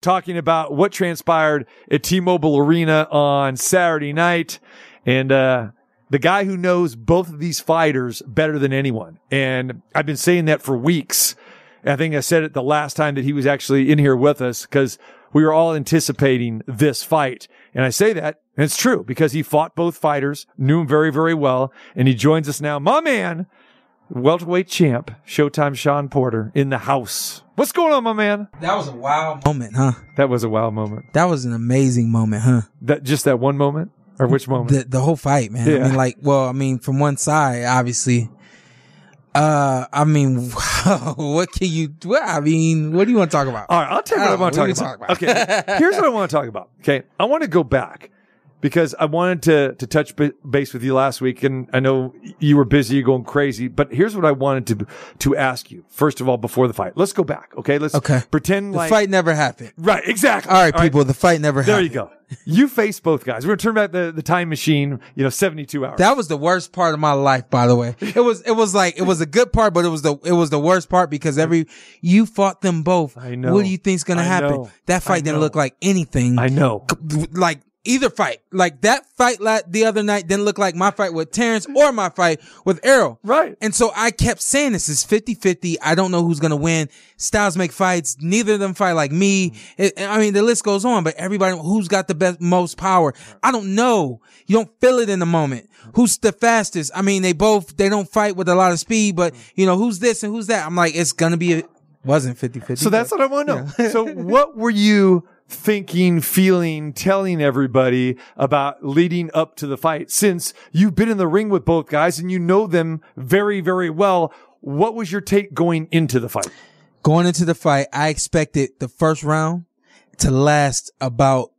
talking about what transpired at T-Mobile Arena on Saturday night. And, uh, the guy who knows both of these fighters better than anyone. And I've been saying that for weeks. I think I said it the last time that he was actually in here with us because we were all anticipating this fight. And I say that, and it's true because he fought both fighters, knew him very, very well. And he joins us now. My man, welterweight champ, Showtime Shawn Porter in the house. What's going on, my man? That was a wild moment, huh? That was a wild moment. That was an amazing moment, huh? That just that one moment, or which moment? The the whole fight, man. Yeah. I mean, like, well, I mean, from one side, obviously. Uh, I mean, what can you? What I mean, what do you want to talk about? All right, I'll tell you what I Oh, want to what talk about. about? Okay, here's what I want to talk about. Okay, I want to go back because I wanted to to touch ba- base with you last week, and I know you were busy, you're going crazy. But here's what I wanted to to ask you first of all before the fight. Let's go back. Okay, let's Okay. pretend The like fight never happened. right, exactly. All right, people, the fight never There happened. There you go. You faced both guys. We're gonna turn back the, the time machine. You know, 72 hours. That was the worst part of my life, by the way. It was, it was like, it was a good part, but it was the, it was the worst part because every, you fought them both. I know. What do you think's gonna I happen? know. That fight didn't look like anything. I know. like either fight. Like that fight la- the other night didn't look like my fight with Terence or my fight with Errol. Right. And so I kept saying this is 50-50. I don't know who's going to win. Styles make fights. Neither of them fight like me. Mm-hmm. It- I mean, the list goes on, but everybody, who's got the best, most power? I don't know. You don't feel it in the moment. Mm-hmm. Who's the fastest? I mean, they both, they don't fight with a lot of speed, but mm-hmm. you know, who's this and who's that? I'm like, it's going to be, a, wasn't 50-50. So that's what I want to know. so what were you thinking, feeling, telling everybody about leading up to the fight? Since you've been in the ring with both guys and you know them very, very well, what was your take going into the fight? going into the fight, I expected the first round to last about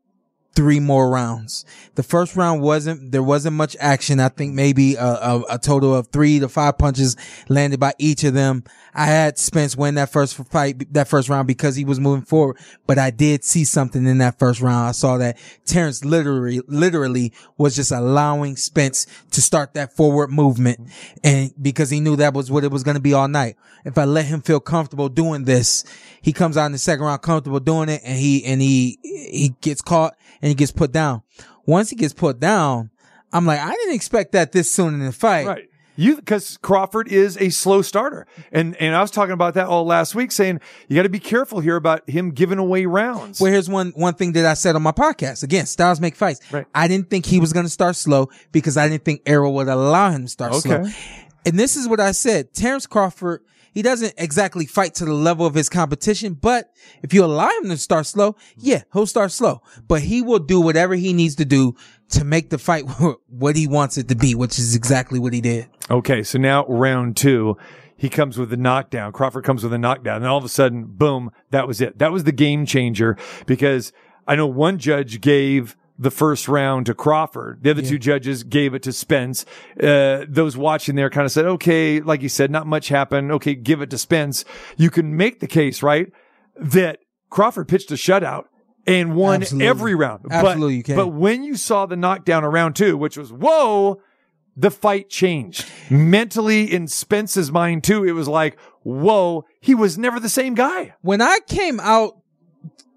three more rounds. The first round wasn't, there wasn't much action. I think maybe a, a, a total of three to five punches landed by each of them. I had Spence win that first fight, that first round because he was moving forward, but I did see something in that first round. I saw that Terence literally, literally was just allowing Spence to start that forward movement and because he knew that was what it was going to be all night. If I let him feel comfortable doing this, he comes out in the second round comfortable doing it and he, and he, he gets caught and he gets put down. Once he gets put down, I'm like, I didn't expect that this soon in the fight. Right. You, cause Crawford is a slow starter. And, and I was talking about that all last week saying you got to be careful here about him giving away rounds. Well, here's one one thing that I said on my podcast. Again, styles make fights. Right. I didn't think he was going to start slow because I didn't think Errol would allow him to start slow. Okay. And this is what I said. Terence Crawford, he doesn't exactly fight to the level of his competition, but if you allow him to start slow, yeah, he'll start slow. But he will do whatever he needs to do to make the fight what he wants it to be, which is exactly what he did. Okay, so now round two, he comes with a knockdown. Crawford comes with a knockdown, and all of a sudden, boom, that was it. That was the game changer because I know one judge gave the first round to Crawford. The other two judges gave it to Spence. Uh, those watching there kind of said, okay, like you said, not much happened. Okay, give it to Spence. You can make the case, right? That Crawford pitched a shutout and won Absolutely. every round. Absolutely, but, you can. But when you saw the knockdown around two, which was, whoa, the fight changed mentally in Spence's mind too. It was like, whoa, he was never the same guy. when I came out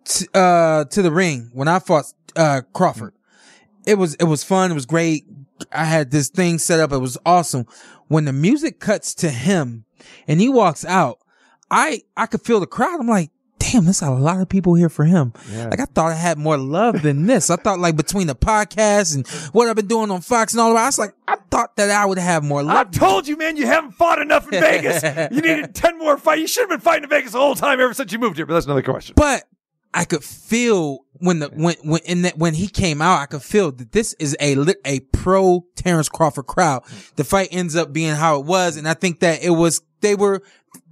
t- uh, to the ring when I fought uh, Crawford, it was it was fun. It was great. I had this thing set up. It was awesome. When the music cuts to him and he walks out, I I could feel the crowd. I'm like, damn, there's a lot of people here for him. Like I thought I had more love than this. I thought like between the podcast and what I've been doing on Fox and all that, I was like, I thought that I would have more love. I told you, man, you haven't fought enough in Vegas. You needed 10 more fights. You should have been fighting in Vegas the whole time ever since you moved here, but that's another question. but I could feel when the when when in that when he came out, I could feel that this is a a pro Terence Crawford crowd. Mm. The fight ends up being how it was, and I think that it was they were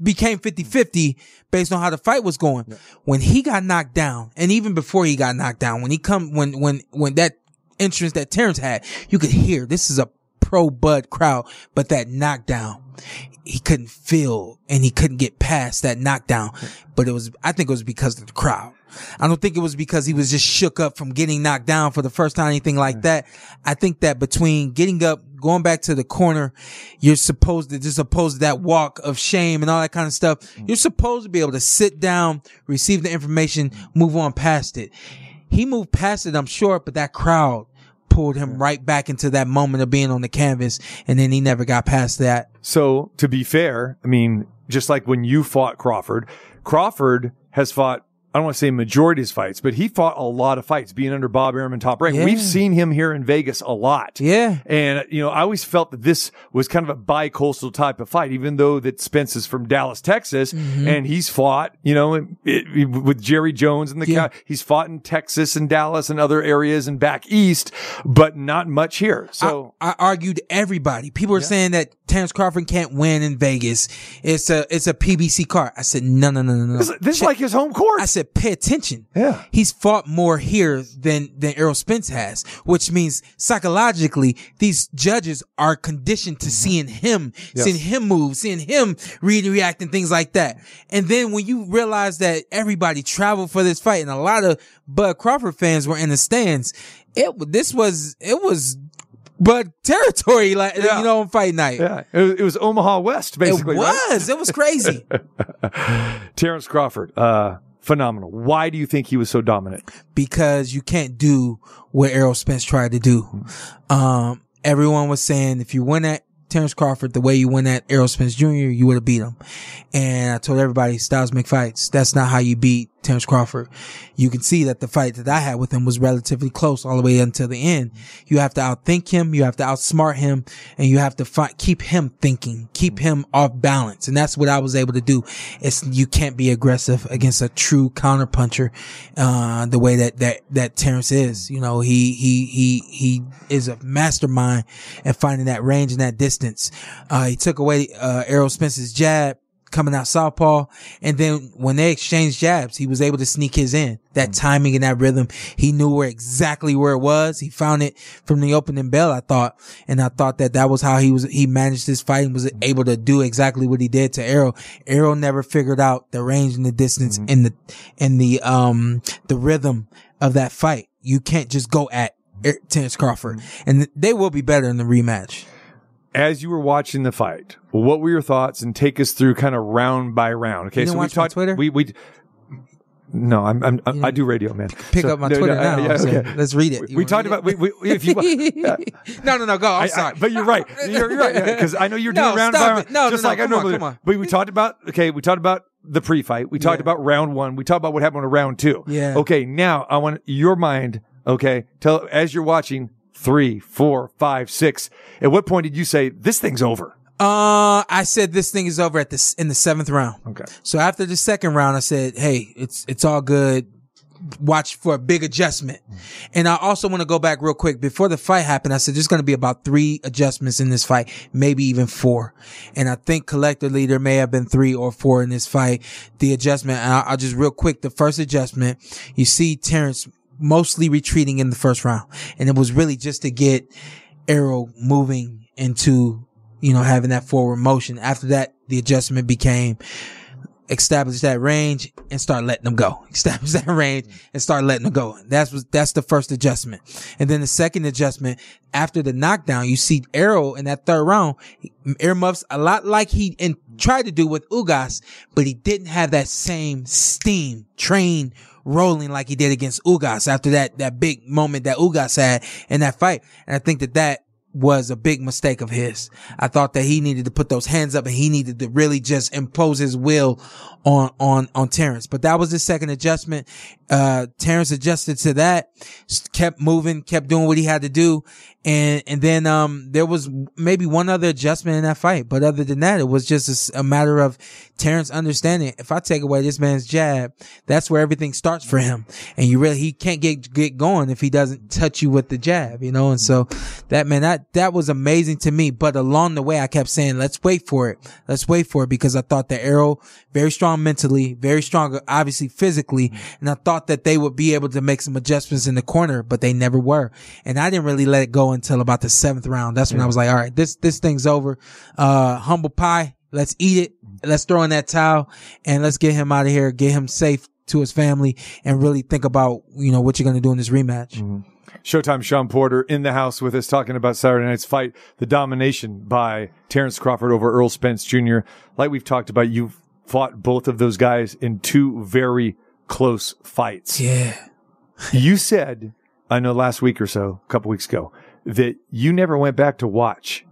became 50-50 based on how the fight was going. When he got knocked down, and even before he got knocked down, when he come when when when that entrance that Terence had, you could hear this is a pro Bud crowd, but that knockdown, he couldn't feel and he couldn't get past that knockdown. But it was, I think it was because of the crowd. I don't think it was because he was just shook up from getting knocked down for the first time, anything like that. I think that between getting up, going back to the corner, you're supposed to just opposed to that walk of shame and all that kind of stuff. Mm. You're supposed to be able to sit down, receive the information, mm. move on past it. He moved past it, I'm sure, but that crowd pulled him right back into that moment of being on the canvas. And then he never got past that. So to be fair, I mean, just like when you fought Crawford, Crawford has fought I don't want to say majority of his fights, but he fought a lot of fights being under Bob Arum top rank. Yeah. We've seen him here in Vegas a lot. Yeah. And, you know, I always felt that this was kind of a bi-coastal type of fight, even though that Spence is from Dallas, Texas, Mm-hmm. and he's fought, you know, it, it- with Jerry Jones and the Yeah. guy, he's fought in Texas and Dallas and other areas and back east, but not much here. So. I, I argued everybody. People are saying that Terence Crawford can't win in Vegas. It's a it's a PBC card. I said no no no no no. this, this is like his home court. I said pay attention. Yeah. He's fought more here than than Errol Spence has, which means psychologically these judges are conditioned to mm-hmm. seeing him, Yes. seeing him move, seeing him read and react and things like that. And then when you realize that everybody traveled for this fight and a lot of Bud Crawford fans were in the stands, it this was it was Bud territory, like Yeah. you know, on fight night. yeah. It was, it was Omaha West, basically. it right? was. It was crazy. Terence Crawford, uh, phenomenal. Why do you think he was so dominant? because you can't do what Errol Spence tried to do. Um, everyone was saying if you win at Terence Crawford the way you win at Errol Spence Jr., you would have beat him. And I told everybody, styles make fights. That's not how you beat Terence Crawford. You can see that the fight that I had with him was relatively close all the way until the end. You have to outthink him, you have to outsmart him, and you have to keep him thinking, keep him off balance. And that's what I was able to do. It's, you can't be aggressive against a true counterpuncher, uh, the way that, that, that Terence is. You know, he, he, he, he is a mastermind at finding that range and that distance. Uh, he took away, uh, Errol Spence's jab coming out southpaw. And then when they exchanged jabs, he was able to sneak his in. That timing and that rhythm, he knew where exactly where it was. He found it from the opening bell, I thought. And I thought that that was how he was, he managed his fight and was able to do exactly what he did to Errol. Errol never figured out the range and the distance and the, and the, um, the rhythm of that fight. You can't just go at Er- Terence Crawford and they will be better in the rematch. As you were watching the fight, what were your thoughts? And take us through kind of round by round. Okay, so we talked. Twitter? We we. No, I'm, I'm I do radio, man. Pick So- up my no, Twitter no, now. uh, yeah, so. Let's read it. We, You we talked about we, we, if you. it? no, no, no. Go. I'm I- I- sorry. but you're right. You're, you're right because I know you're doing No, round by it. No, just no, like I come on, normally. come on. But we talked about okay. We talked about the pre-fight. We talked Yeah. about round one. We talked about what happened in round two. Yeah. Okay. Now I want your mind. Okay. Tell as you're watching three, four, five, six. At what point did you say this thing's over? Uh, I said this thing is over at this in the seventh round. Okay. So after the second round, I said, "Hey, it's it's all good. Watch for a big adjustment." And I also want to go back real quick before the fight happened. I said there's going to be about three adjustments in this fight, maybe even four. And I think collectively there may have been three or four in this fight. The adjustment, I'll just real quick. The first adjustment, you see Terence mostly retreating in the first round, and it was really just to get Errol moving into you know, having that forward motion. After that, the adjustment became establish that range and start letting them go. Establish that range and start letting them go. That's was that's the first adjustment. And then the second adjustment after the knockdown, you see Errol in that third round, earmuffs a lot like he and tried to do with Ugas, but he didn't have that same steam train rolling like he did against Ugas after that that big moment that Ugas had in that fight. And I think that that was a big mistake of his. I thought that he needed to put those hands up and he needed to really just impose his will on, on, on Terence. But that was the second adjustment. Uh, Terence adjusted to that, kept moving, kept doing what he had to do. And, and then, um, there was maybe one other adjustment in that fight. But other than that, it was just a matter of Terence understanding if I take away this man's jab, that's where everything starts for him. And you really, he can't get, get going if he doesn't touch you with the jab, you know? And so that man, that, that was amazing to me. But along the way, I kept saying, let's wait for it. Let's wait for it because I thought the Errol very strong mentally, very strong, obviously physically. And I thought that they would be able to make some adjustments in the corner, but they never were. And I didn't really let it go until about the seventh round. That's when I was like, all right, this, this thing's over. Uh, humble pie. Let's eat it. Let's throw in that towel and let's get him out of here. Get him safe to his family and really think about, you know, what you're going to do in this rematch. Mm-hmm. Showtime Shawn Porter in the house with us talking about Saturday night's fight, the domination by Terence Crawford over Errol Spence Jr. Like we've talked about, you've fought both of those guys in two very close fights. Yeah. you said, I know last week or so, a couple weeks ago, that you never went back to watch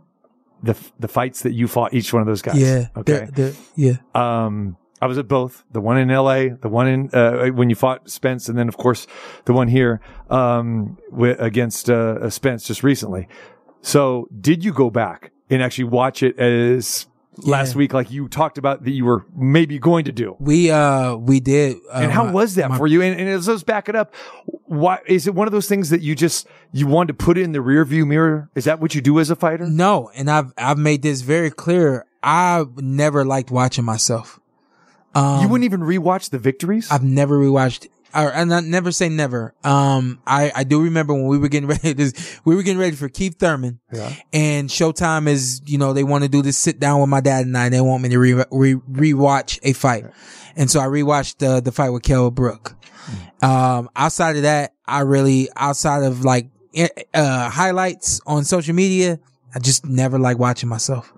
the the fights that you fought each one of those guys. Yeah. Okay. They're- they're- yeah. Um, I was at both. The one in L.A., the one in uh, when you fought Spence, and then of course the one here um, wi- against uh, Spence just recently. So, did you go back and actually watch it as last week, like you talked about that you were maybe going to do? We, uh, we did. Uh, And how my- was that my- for you? And, and as those back it up, why is it one of those things that you just you wanted to put in the rear view mirror? Is that what you do as a fighter? No, and I've I've made this very clear. I never liked watching myself. Um, you wouldn't even rewatch the victories. I've never rewatched, or and I never say never. Um, I I do remember when we were getting ready. This, we were getting ready for Keith Thurman, Yeah. and Showtime is you know they want to do this sit down with my dad and I. And they want me to re, re rewatch a fight, and so I rewatched the the fight with Kell Brook. Um, outside of that, I really outside of like eh, uh highlights on social media, I just never like watching myself.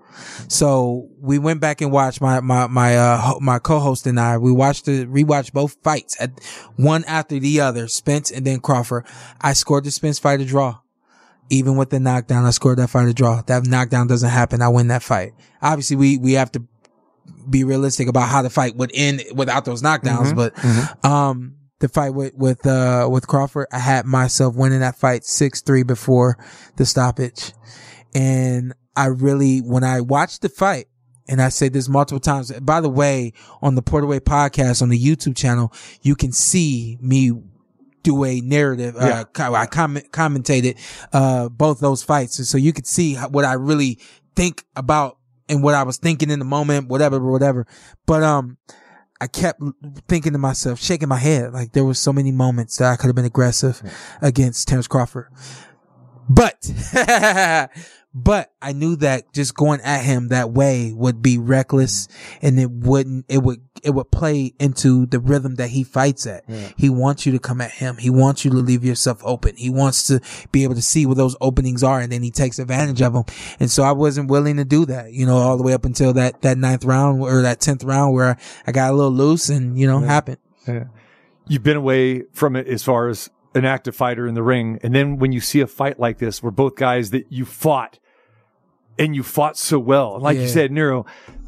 So we went back and watched my my my uh my co-host and I. We watched the rewatched both fights at one after the other, Spence and then Crawford. I scored the Spence fight a draw. Even with the knockdown, I scored that fight a draw. That knockdown doesn't happen. I win that fight. Obviously, we we have to be realistic about how the fight would end without those knockdowns. But um, the fight with with uh with Crawford, I had myself winning that fight six three before the stoppage, and I really when I watched the fight. And I say this multiple times. By the way, on the Porterway podcast on the YouTube channel, you can see me do a narrative. Yeah. Uh, I comment, commentated, uh, both those fights. And so you could see what I really think about and what I was thinking in the moment, whatever, whatever. But, um, I kept thinking to myself, shaking my head. Like there was so many moments that I could have been aggressive against Terence Crawford. But, but I knew that just going at him that way would be reckless and it wouldn't, it would, it would play into the rhythm that he fights at. He wants you to come at him. He wants you to leave yourself open. He wants to be able to see where those openings are and then he takes advantage of them. And so I wasn't willing to do that, you know, all the way up until that, that ninth round or that 10th round where I got a little loose and, you know, happened. Yeah. You've been away from it as far as an active fighter in the ring. And then when you see a fight like this, where both guys that you fought and you fought so well, like you said, Nero,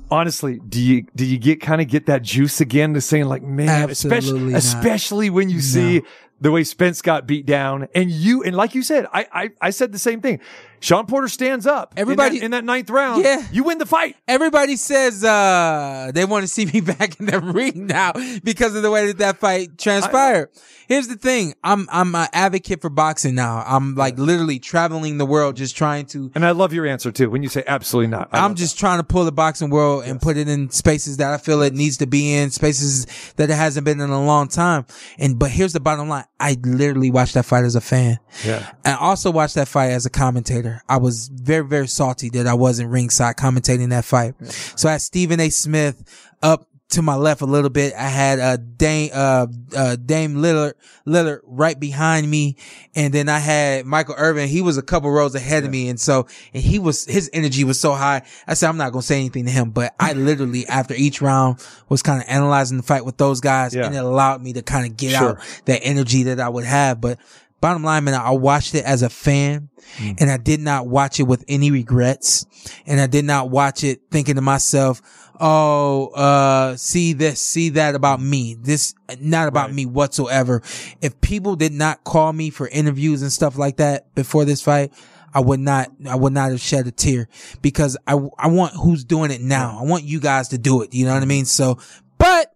honestly, do you, do you get kind of get that juice again to saying like, man, especially, not. especially when you see the way Spence got beat down and you, and like you said, I, I, I said the same thing. Shawn Porter stands up. in that- Everybody- in that, ninth round. Yeah. You win the fight. Everybody says uh they want to see me back in the ring now because of the way that that fight transpired. Here's the thing: I'm I'm an advocate for boxing now. I'm like literally traveling the world, just trying to. And I love your answer too. When you say absolutely not, I I'm love just trying to pull the boxing world and put it in spaces that I feel it needs to be in, spaces that it hasn't been in a long time. And but here's the bottom line: I literally watched that fight as a fan. yeah. I also watched that fight as a commentator. I was very, very salty that I wasn't ringside commentating that fight. So I had Stephen A. Smith up to my left a little bit. I had uh, Dame uh, uh, Dame Lillard Lillard right behind me, and then I had Michael Irvin. He was a couple rows ahead of me, and so and he was his energy was so high. I said I'm not gonna say anything to him, but I literally after each round was kind of analyzing the fight with those guys, Yeah. and it allowed me to kind of get Sure. out that energy that I would have, but. Bottom line, man, I watched it as a fan and I did not watch it with any regrets. And I did not watch it thinking to myself, Oh, uh, see this, see that about me. This, not about Right. me whatsoever. If people did not call me for interviews and stuff like that before this fight, I would not, I would not have shed a tear because I, I want who's doing it now. I want you guys to do it. You know what I mean? So, but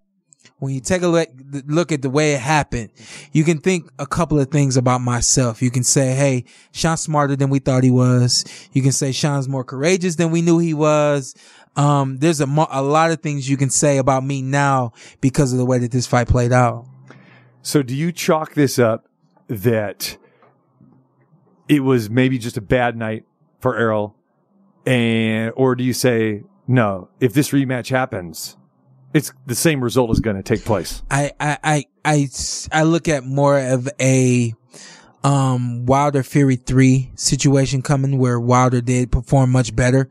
when you take a look, look at the way it happened, you can think a couple of things about myself. You can say, Hey, Shawn's smarter than we thought he was. You can say Shawn's more courageous than we knew he was. Um, there's a, mo- a lot of things you can say about me now because of the way that this fight played out. So do you chalk this up that it was maybe just a bad night for Errol and or do you say no, if this rematch happens, it's the same result is going to take place. I, I, I, I, I look at more of a, um, Wilder Fury 3 situation coming where Wilder did perform much better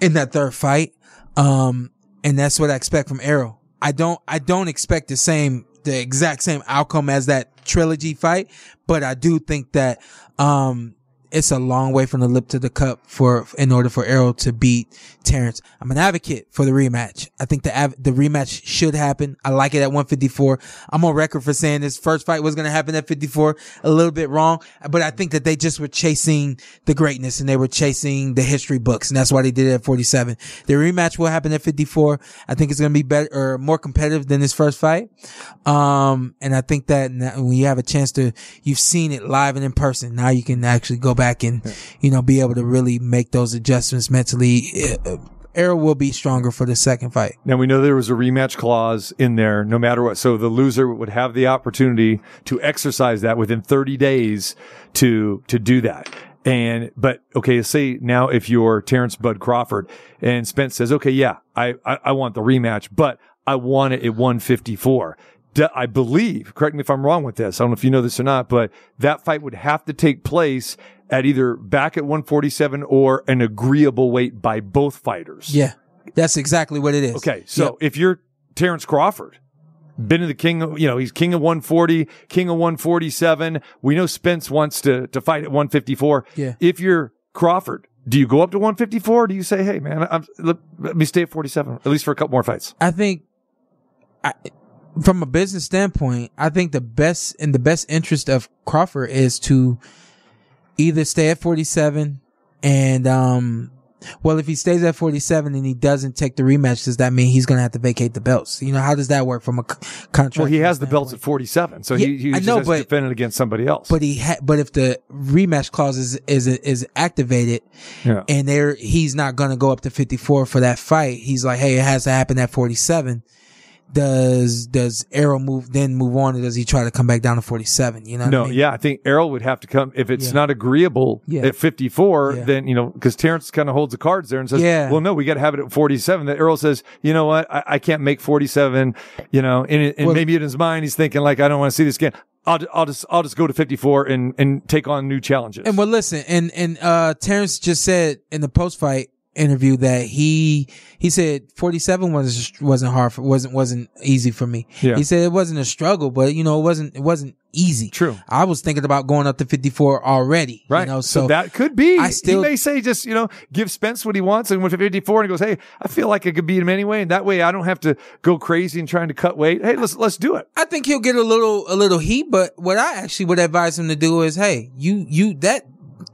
in that third fight. Um, and that's what I expect from Errol. I don't, I don't expect the same, the exact same outcome as that trilogy fight, but I do think that, um, it's a long way from the lip to the cup for in order for Errol to beat Terence. I'm an advocate for the rematch. I think the av- the rematch should happen. I like it at 154. I'm on record for saying this first fight was going to happen at 54. A little bit wrong, but I think that they just were chasing the greatness and they were chasing the history books, and that's why they did it at 47. The rematch will happen at 54. I think it's going to be better or more competitive than this first fight. Um, and I think that when you have a chance to, you've seen it live and in person. Now you can actually go back and, you know, be able to really make those adjustments mentally. Uh, Errol will be stronger for the second fight. Now we know there was a rematch clause in there, no matter what. So the loser would have the opportunity to exercise that within 30 days to, to do that. And, but okay, say now if you're Terence Bud Crawford and Spence says, okay, yeah, I, I, I want the rematch, but I want it at 154. D- I believe, correct me if I'm wrong with this. I don't know if you know this or not, but that fight would have to take place at either back at 147 or an agreeable weight by both fighters. Yeah. That's exactly what it is. Okay, so Yep. if you're Terence Crawford, been in the king, of, you know, he's king of 140, king of 147. We know Spence wants to to fight at 154. Yeah. If you're Crawford, do you go up to 154? Or do you say, hey man, I'm, let, let me stay at 47 at least for a couple more fights? I think, I, from a business standpoint, I think the best in the best interest of Crawford is to either stay at 47 and, um, well, if he stays at 47 and he doesn't take the rematch, does that mean he's going to have to vacate the belts? You know, how does that work from a c- contract? Well, he has the belts at 47, so he, Yeah, he I just know, has but- to defend it against somebody else. But he ha- but if the rematch clause is, is, is activated yeah. and there, he's not going to go up to 54 for that fight. He's like, Hey, it has to happen at 47. Does, does Errol move, then move on or does he try to come back down to 47? You know? what I No, mean? yeah, I think Errol would have to come if it's Yeah. not agreeable Yeah. at 54. Yeah. Then you know because Terence kind of holds the cards there and says, Yeah. "Well, no, we got to have it at 47." That Errol says, "You know what? I, I can't make 47." You know, and, and Well- maybe in his mind he's thinking like, "I don't want to see this again. I'll, I'll just I'll just go to 54 and and take on new challenges." And well, listen, and and uh, Terence just said in the post fight interview that he he said 47 was wasn't hard for wasn't wasn't easy for me. Yeah. He said it wasn't a struggle, but you know it wasn't it wasn't easy. True. I was thinking about going up to 54 already. Right. You know, so, so, that could be. I still- he may say just, you know, give Spence what he wants and went to 54 and he goes, Hey, I feel like I could beat him anyway. And that way I don't have to go crazy and trying to cut weight. Hey, let's, let's do it. I think he'll get a little a little heat, but what I actually would advise him to do is, hey, you you that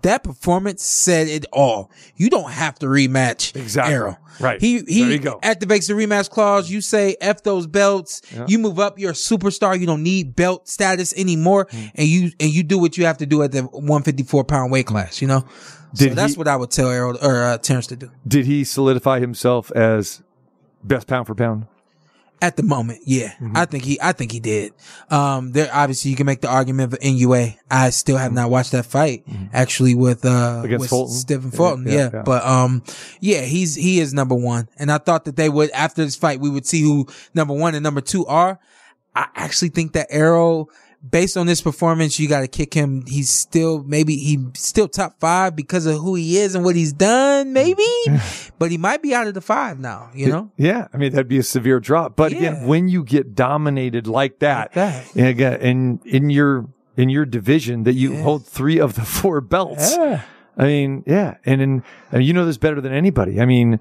that performance said it all. You don't have to rematch Exactly. Errol. Right. He he There you go. activates the rematch clause. You say F those belts. Yeah. You move up. You're a superstar. You don't need belt status anymore. Hmm. And you and you do what you have to do at the 154 pound weight class. You know. so that's he- what I would tell Errol or uh, Terence to do Did he solidify himself as best pound for pound? At the moment. Yeah, Mm-hmm. I think he I think he did. Um, there obviously you can make the argument for Inoue. I still have not watched that fight actually with uh Mm-hmm. Against with Fulton? Stephen Fulton. yeah, Yeah, yeah. but um, yeah, he's he is number one, and I thought that they would after this fight we would see who number one and number two are. I actually think that Errol. Based on this performance, you got to kick him. He's still maybe he's still top five because of who he is and what he's done, maybe. but he might be out of the five now. You know, Yeah. I mean, that'd be a severe drop. But Yeah. again, when you get dominated like that, Like that. and again, in, in your, in your division that you hold three of the four belts. Yeah. I mean, yeah. And in, I mean, you know this better than anybody. I mean,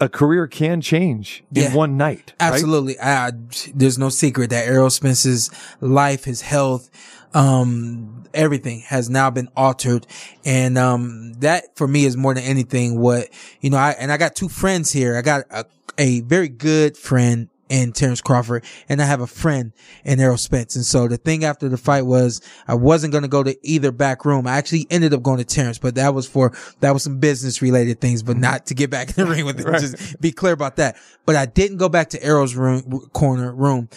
a career can change in Yeah. one night. right? Absolutely. I, there's no secret that Errol Spence's life, his health, um, everything has now been altered. And, um, that for me is more than anything what, you know, I, and I got two friends here. I got a, a very good friend in Terence Crawford and I have a friend in Errol Spence. And so the thing after the fight was I wasn't going to go to either back room. I actually ended up going to Terence, but that was for, that was some business related things, but not to get back in the ring with him. Just be clear about that. But I didn't go back to Errol's room, corner room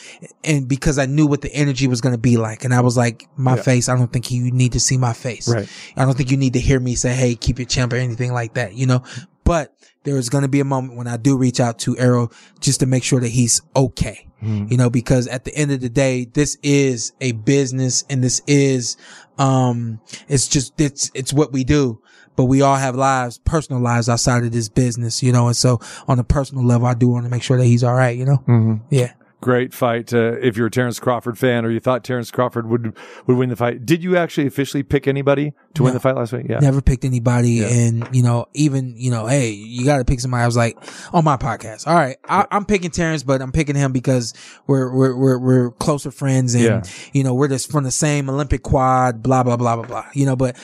and because I knew what the energy was going to be like. And I was like, my Yeah. face, I don't think you need to see my face. Right. I don't think you need to hear me say, Hey, keep your champ or anything like that, you know? But there is going to be a moment when I do reach out to Errol just to make sure that he's okay. You know, because at the end of the day, this is a business and this is, um, it's just, it's, it's what we do. But we all have lives, personal lives outside of this business, you know, and so on a personal level, I do want to make sure that he's all right, you know? Mm-hmm. Yeah. Great fight. Uh, if you're a Terence Crawford fan or you thought Terence Crawford would would win the fight, did you actually officially pick anybody to win the fight last week? Yeah. Never picked anybody. Yeah. And, you know, even, you know, hey, you got to pick somebody. I was like, on my podcast. All right. I, I'm picking Terence, but I'm picking him because we're, we're, we're, we're closer friends and, Yeah. you know, we're just from the same Olympic quad, blah, blah, blah, blah, blah, you know, but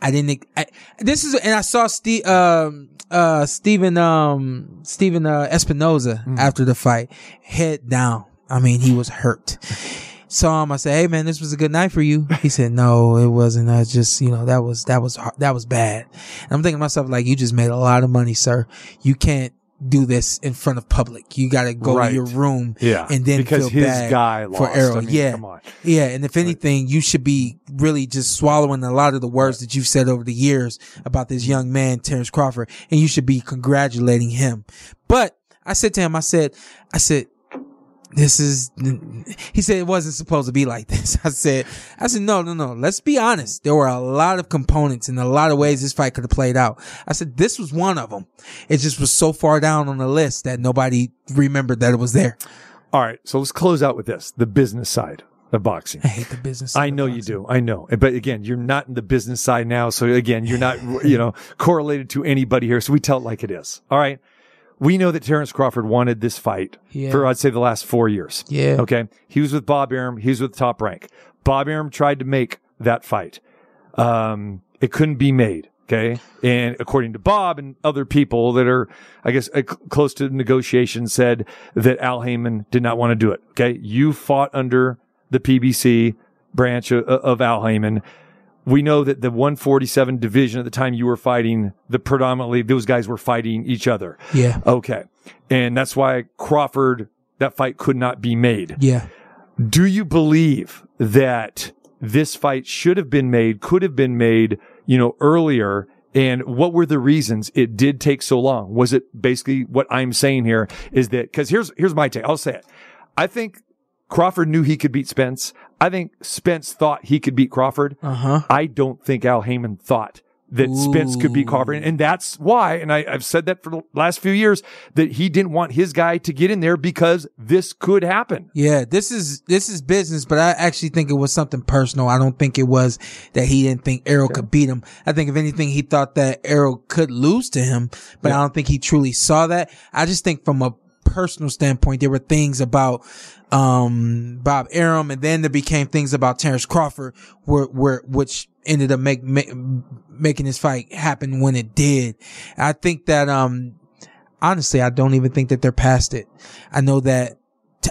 I didn't, I, this is, and I saw Steve, um, uh, Stephen, um, Stephen uh, Espinoza Mm. after the fight, head down. I mean, he was hurt. Saw him. I said, "Hey, man, this was a good night for you." He said, "No, it wasn't. I just, you know, that was that was that was bad." And I'm thinking to myself, like, you just made a lot of money, sir. You can't do this in front of public. You got to go Right. to your room, Yeah. and then because feel his bad guy lost. for Errol. I mean, yeah, Come on. yeah. And if anything, you should be really just swallowing a lot of the words that you've said over the years about this young man, Terence Crawford, and you should be congratulating him. But I said to him, I said, I said, this is, he said it wasn't supposed to be like this. I said, I said, no, no, no. Let's be honest. There were a lot of components and a lot of ways this fight could have played out. I said, this was one of them. It just was so far down on the list that nobody remembered that it was there. All right. So let's close out with this: the business side of boxing. I hate the business. I know you do. I know. But again, you're not in the business side now. So again, you're not, you know, correlated to anybody here. So we tell it like it is. All right. We know that Terence Crawford wanted this fight Yeah. for, I'd say, the last four years. Yeah. Okay. He was with Bob Arum. He was with Top Rank. Bob Arum tried to make that fight. Um, it couldn't be made. Okay. And according to Bob and other people that are, I guess, uh, close to the negotiation said that Al Haymon did not want to do it. Okay. You fought under the PBC branch of, of Al Haymon. We know that the 147 division at the time you were fighting, the predominantly those guys were fighting each other. Yeah. Okay. And that's why Crawford, that fight could not be made. Yeah. Do you believe that this fight should have been made, could have been made, you know, earlier? And what were the reasons it did take so long? Was it basically what I'm saying here is that, cause here's, here's my take. I'll say it. I think Crawford knew he could beat Spence. I think Spence thought he could beat Crawford. Uh huh. I don't think Al Haymon thought that Spence could beat Crawford. And that's why, and I, I've said that for the last few years, that he didn't want his guy to get in there because this could happen. Yeah, this is this is business, but I actually think it was something personal. I don't think it was that he didn't think Errol could beat him. I think if anything, he thought that Errol could lose to him, but I don't think he truly saw that. I just think from a personal standpoint, there were things about um Bob Arum, and then there became things about Terence Crawford, where where which ended up make, make making this fight happen when it did. I think that um honestly, I don't even think that they're past it. I know that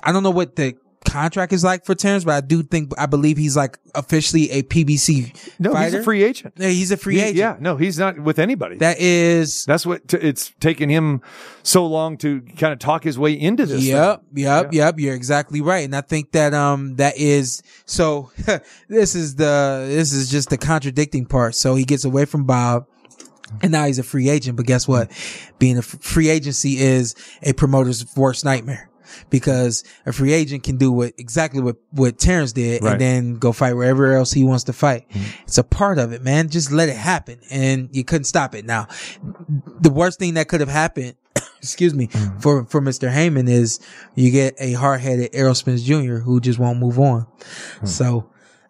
I don't know what the contract is like for Terence, but I do think I believe he's like officially a PBC No, fighter. he's a free agent. Yeah, he's a free He- agent. Yeah, no, he's not with anybody. That is That's what t- it's taken him so long to kind of talk his way into this. Yep, thing. yep, yep. You're exactly right, and I think that um that is so. this is the this is just the contradicting part. So he gets away from Bob. And now he's a free agent, but guess what? Being a f- free agency is a promoter's worst nightmare because a free agent can do what exactly what what Terence did Right. and then go fight wherever else he wants to fight. Mm-hmm. It's a part of it, man. Just let it happen, and you couldn't stop it. Now, the worst thing that could have happened, excuse me, mm-hmm. for for Mr. Haymon is you get a hard headed Errol Spence Jr. who just won't move on. Hmm. So,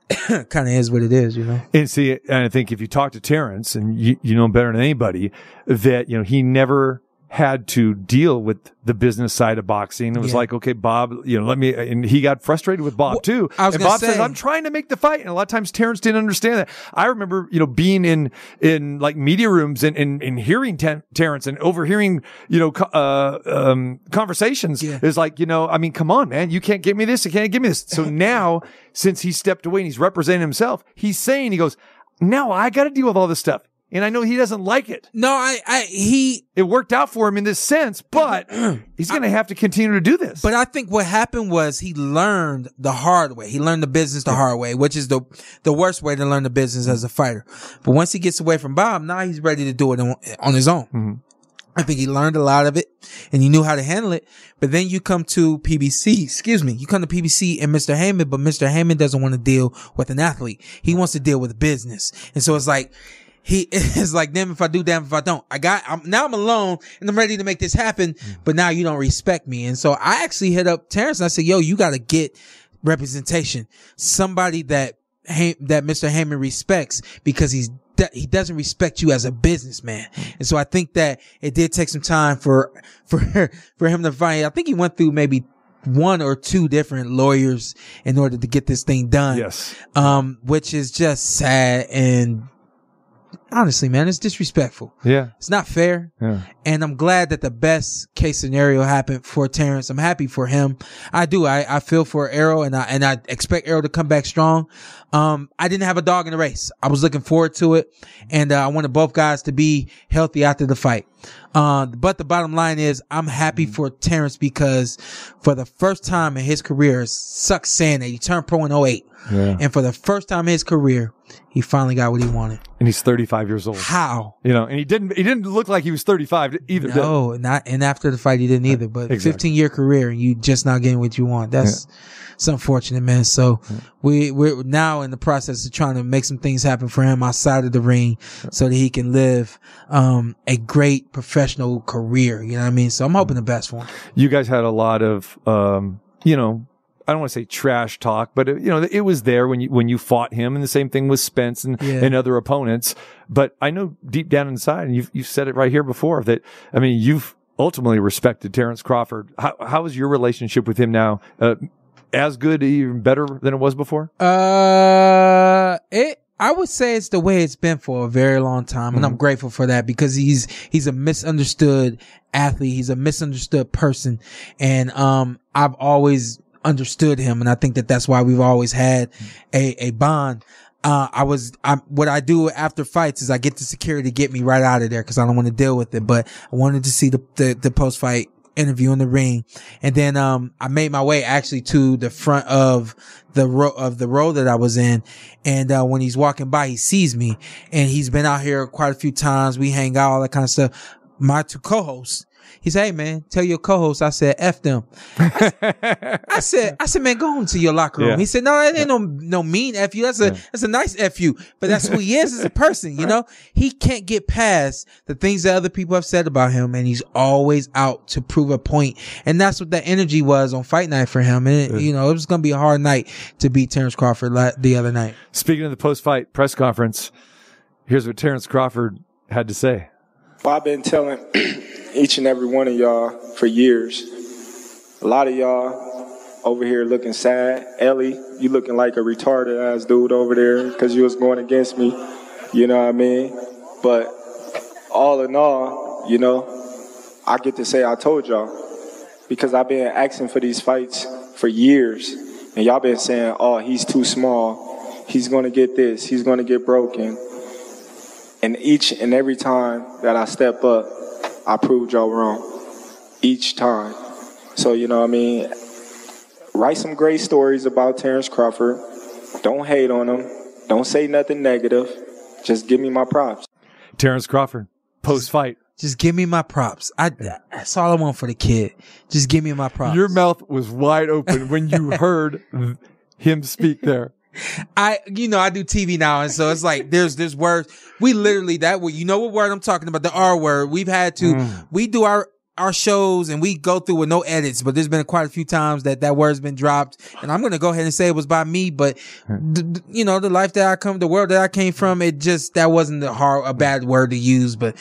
kind of is what it is, you know. And see, and I think if you talk to Terence, and you, you know better than anybody, that you know he never had to deal with the business side of boxing. It was Yeah. like, okay, Bob, you know, let me, and he got frustrated with Bob Well, too. I was and Bob says, I'm trying to make the fight. And a lot of times Terence didn't understand that. I remember, you know, being in, in like media rooms and, and, and hearing Ten- Terence and overhearing, you know, co- uh, um, conversations Yeah. is like, you know, I mean, come on, man, you can't give me this. You can't give me this. So now, since he stepped away and he's representing himself, he's saying, he goes, now I got to deal with all this stuff. And I know he doesn't like it. No, I, I, he, It worked out for him in this sense, but he's going to have to continue to do this. but I think what happened was he learned the hard way. He learned the business the hard way, which is the, the worst way to learn the business as a fighter. But once he gets away from Bob, now he's ready to do it on, on his own. Mm-hmm. I think he learned a lot of it and he knew how to handle it. But then you come to PBC, excuse me, you come to PBC and Mr. Haymon, but Mr. Haymon doesn't want to deal with an athlete. He wants to deal with business. And so it's like, he is like, damn if I do, damn if I don't. I got, I'm, now I'm alone and I'm ready to make this happen, but now you don't respect me. And so I actually hit up Terence and I said, yo, you got to get representation. Somebody that, that Mr. Haymon respects because he's he doesn't respect you as a businessman. And so I think that it did take some time for, for, for him to find, I think he went through maybe one or two different lawyers in order to get this thing done. Yes. Um, which is just sad and honestly, man, it's disrespectful. Yeah. It's not fair. Yeah. And I'm glad that the best case scenario happened for Terence. I'm happy for him. I do. I, I feel for Errol and I, and I expect Errol to come back strong. Um, I didn't have a dog in the race. I was looking forward to it and uh, I wanted both guys to be healthy after the fight. Uh, but the bottom line is I'm happy for Terence because for the first time in his career, it sucks saying that he turned pro in 08. Yeah. And for the first time in his career, he finally got what he wanted. And he's 35 years old. How? You know, and he didn't he didn't look like he was 35 either. No, not and after the fight he didn't either. But Exactly. 15 year career and you just not getting what you want. That's it's unfortunate, man. So we we're now in the process of trying to make some things happen for him outside of the ring, so that he can live um a great professional career. You know what I mean? So I'm hoping the best for him. You guys had a lot of um, you know, I don't want to say trash talk, but it, you know, it was there when you when you fought him, and the same thing with Spence and, Yeah. and other opponents. But I know deep down inside, and you've you've said it right here before that I mean you've ultimately respected Terence Crawford. How how is your relationship with him now? Uh, as good, even better than it was before? Uh, it. I would say it's the way it's been for a very long time, and I'm grateful for that because he's he's a misunderstood athlete. He's a misunderstood person, and um, I've always understood him, and I think that that's why we've always had a a bond. Uh, I was, I, what I do after fights is I get the security to get me right out of there because I don't want to deal with it. But I wanted to see the, the, the post fight interview in the ring. And then, um, I made my way actually to the front of the row of the row that I was in. And, uh, when he's walking by, he sees me and he's been out here quite a few times. We hang out, all that kind of stuff. My two co-hosts, he said, Hey man, tell your co-hosts. I said, F them. I said, I said, man, go home to your locker room. Yeah. He said, no, that ain't no, no mean F you. That's a, that's a nice F you, but that's who he is as a person, you know? He can't get past the things that other people have said about him and he's always out to prove a point. And that's what that energy was on fight night for him. And, it, you know, it was going to be a hard night to beat Terence Crawford la- the other night. Speaking of the post fight press conference, here's what Terence Crawford had to say. Well, I've been telling each and every one of y'all for years. A lot of y'all over here looking sad. Ellie, you looking like a retarded ass dude over there because you was going against me. You know what I mean? But all in all, you know, I get to say I told y'all because I've been asking for these fights for years, and y'all been saying, "Oh, he's too small. He's gonna get this. He's gonna get broken." And each and every time that I step up, I proved y'all wrong. Each time. So, you know what I mean? Write some great stories about Terence Crawford. Don't hate on him. Don't say nothing negative. Just give me my props. Terence Crawford, post fight. Just give me my props. I, that's all I want for the kid. Just give me my props. Your mouth was wide open when you heard him speak there. I, you know, I do TV now, and so it's like there's there's words. We literally that word. You know what word I'm talking about? The R word. We've had to. We do our our shows and we go through with no edits, but there's been quite a few times that that word's been dropped, and I'm gonna go ahead and say it was by me. But th- you know, the life that I come, the world that I came from, it just that wasn't a hard a bad word to use. But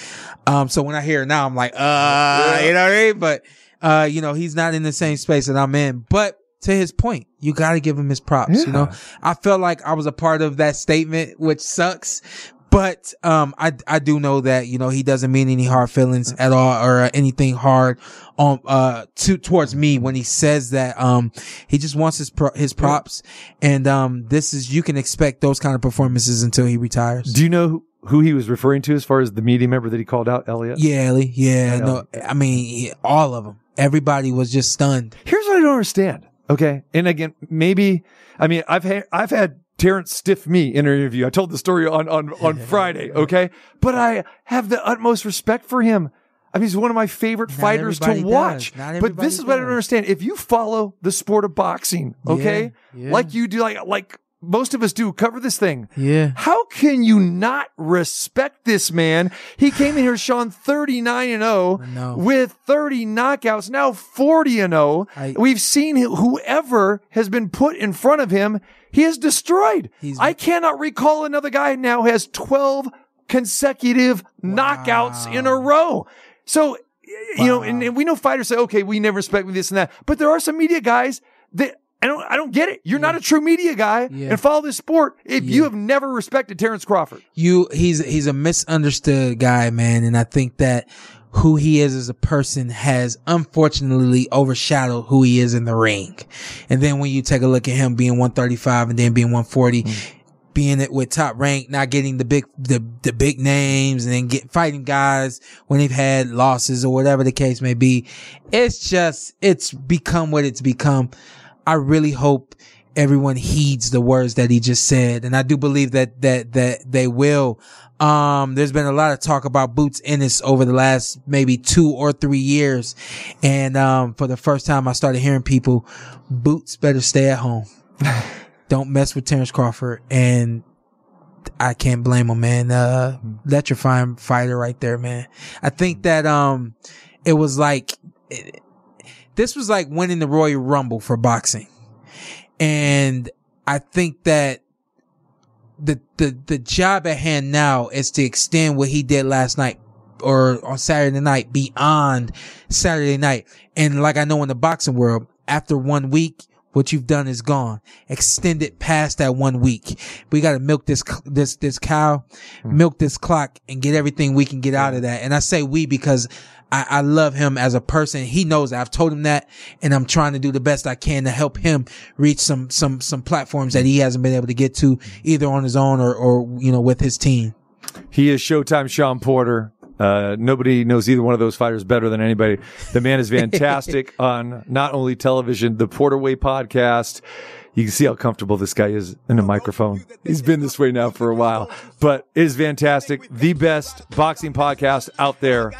um, so when I hear it now, I'm like, uh, you know what I mean? But uh, you know, he's not in the same space that I'm in, but. To his point, you got to give him his props. You know, I felt like I was a part of that statement, which sucks. But um, I I do know that you know he doesn't mean any hard feelings at all or uh, anything hard on uh to towards me when he says that. Um, he just wants his pro- his props, and um, this is you can expect those kind of performances until he retires. Do you know who, who he was referring to as far as the media member that he called out, Elliot? yeah, Ellie. Yeah, no, I mean all of them. Everybody was just stunned. Here's what I don't understand. Okay. And again, maybe, I mean, I've had, I've had Terence stiff me in an interview. I told the story on, on, on Friday. Okay. But I have the utmost respect for him. I mean, he's one of my favorite Not fighters to watch. But this is what I don't understand. If you follow the sport of boxing, okay, Yeah, yeah. like you do, like like most of us do, cover this thing. Yeah. How can you not respect this man? He came in here, Shawn, 39 and 0 with 30 knockouts, now 40 and 0. I- We've seen who- whoever has been put in front of him, he is destroyed. I cannot recall another guy now has 12 consecutive knockouts in a row. So, you know, and, and we know fighters say, okay, we never respect this and that, but there are some media guys that I don't, I don't get it. You're not a true media guy Yeah. and follow this sport if you have never respected Terence Crawford. you he's he's a misunderstood guy, man, and I think that who he is as a person has unfortunately overshadowed who he is in the ring. And then when you take a look at him being 135 and then being 140, mm. being it with top rank, not getting the big the the big names, and then get fighting guys when they've had losses or whatever the case may be, it's just it's become what it's become. I really hope everyone heeds the words that he just said. And I do believe that, that, that they will. Um, there's been a lot of talk about Boots Ennis over the last maybe two or three years. And, um, for the first time I started hearing people, Boots better stay at home. Don't mess with Terence Crawford. And I can't blame him, man. Uh, electrifying fighter right there, man. I think that, um, it was like, this was like winning the Royal Rumble for boxing. And I think that the, the, the job at hand now is to extend what he did last night or on Saturday night beyond Saturday night. And like I know in the boxing world, after one week, what you've done is gone. Extend it past that one week. We got to milk this, this, this cow, hmm. milk this clock and get everything we can get out of that. And I say we because I, I love him as a person. He knows I've told him that and I'm trying to do the best I can to help him reach some, some, some platforms that he hasn't been able to get to either on his own or, or, you know, with his team. He is Showtime Shawn Porter. Uh, nobody knows either one of those fighters better than anybody. The man is fantastic on not only television, the Porter Way podcast. You can see how comfortable this guy is in a microphone. He's been this way now for a while, but it is fantastic. The best boxing podcast out there.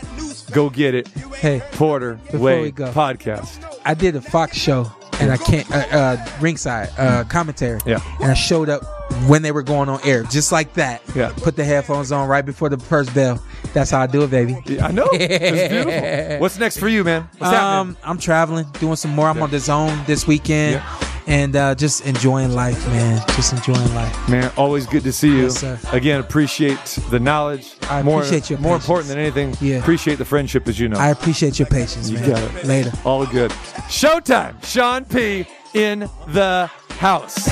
Go get it. Hey, Porter Way go. podcast. I did a Fox show and I can't, uh, uh, ringside, uh, commentary. Yeah. And I showed up when they were going on air, just like that. Yeah. Put the headphones on right before the first bell. That's how I do it, baby. Yeah, I know. It's beautiful. What's next for you, man? What's happening? Um, I'm traveling, doing some more. I'm on the zone this weekend. And uh, just enjoying life, man. Just enjoying life. Man, always good to see you. Yes, sir. Again, appreciate the knowledge. I more, appreciate your More patience. important than anything, Yeah. appreciate the friendship, as you know. I appreciate your patience, You man. got it. Later. All good. Showtime. Shawn P. in the house.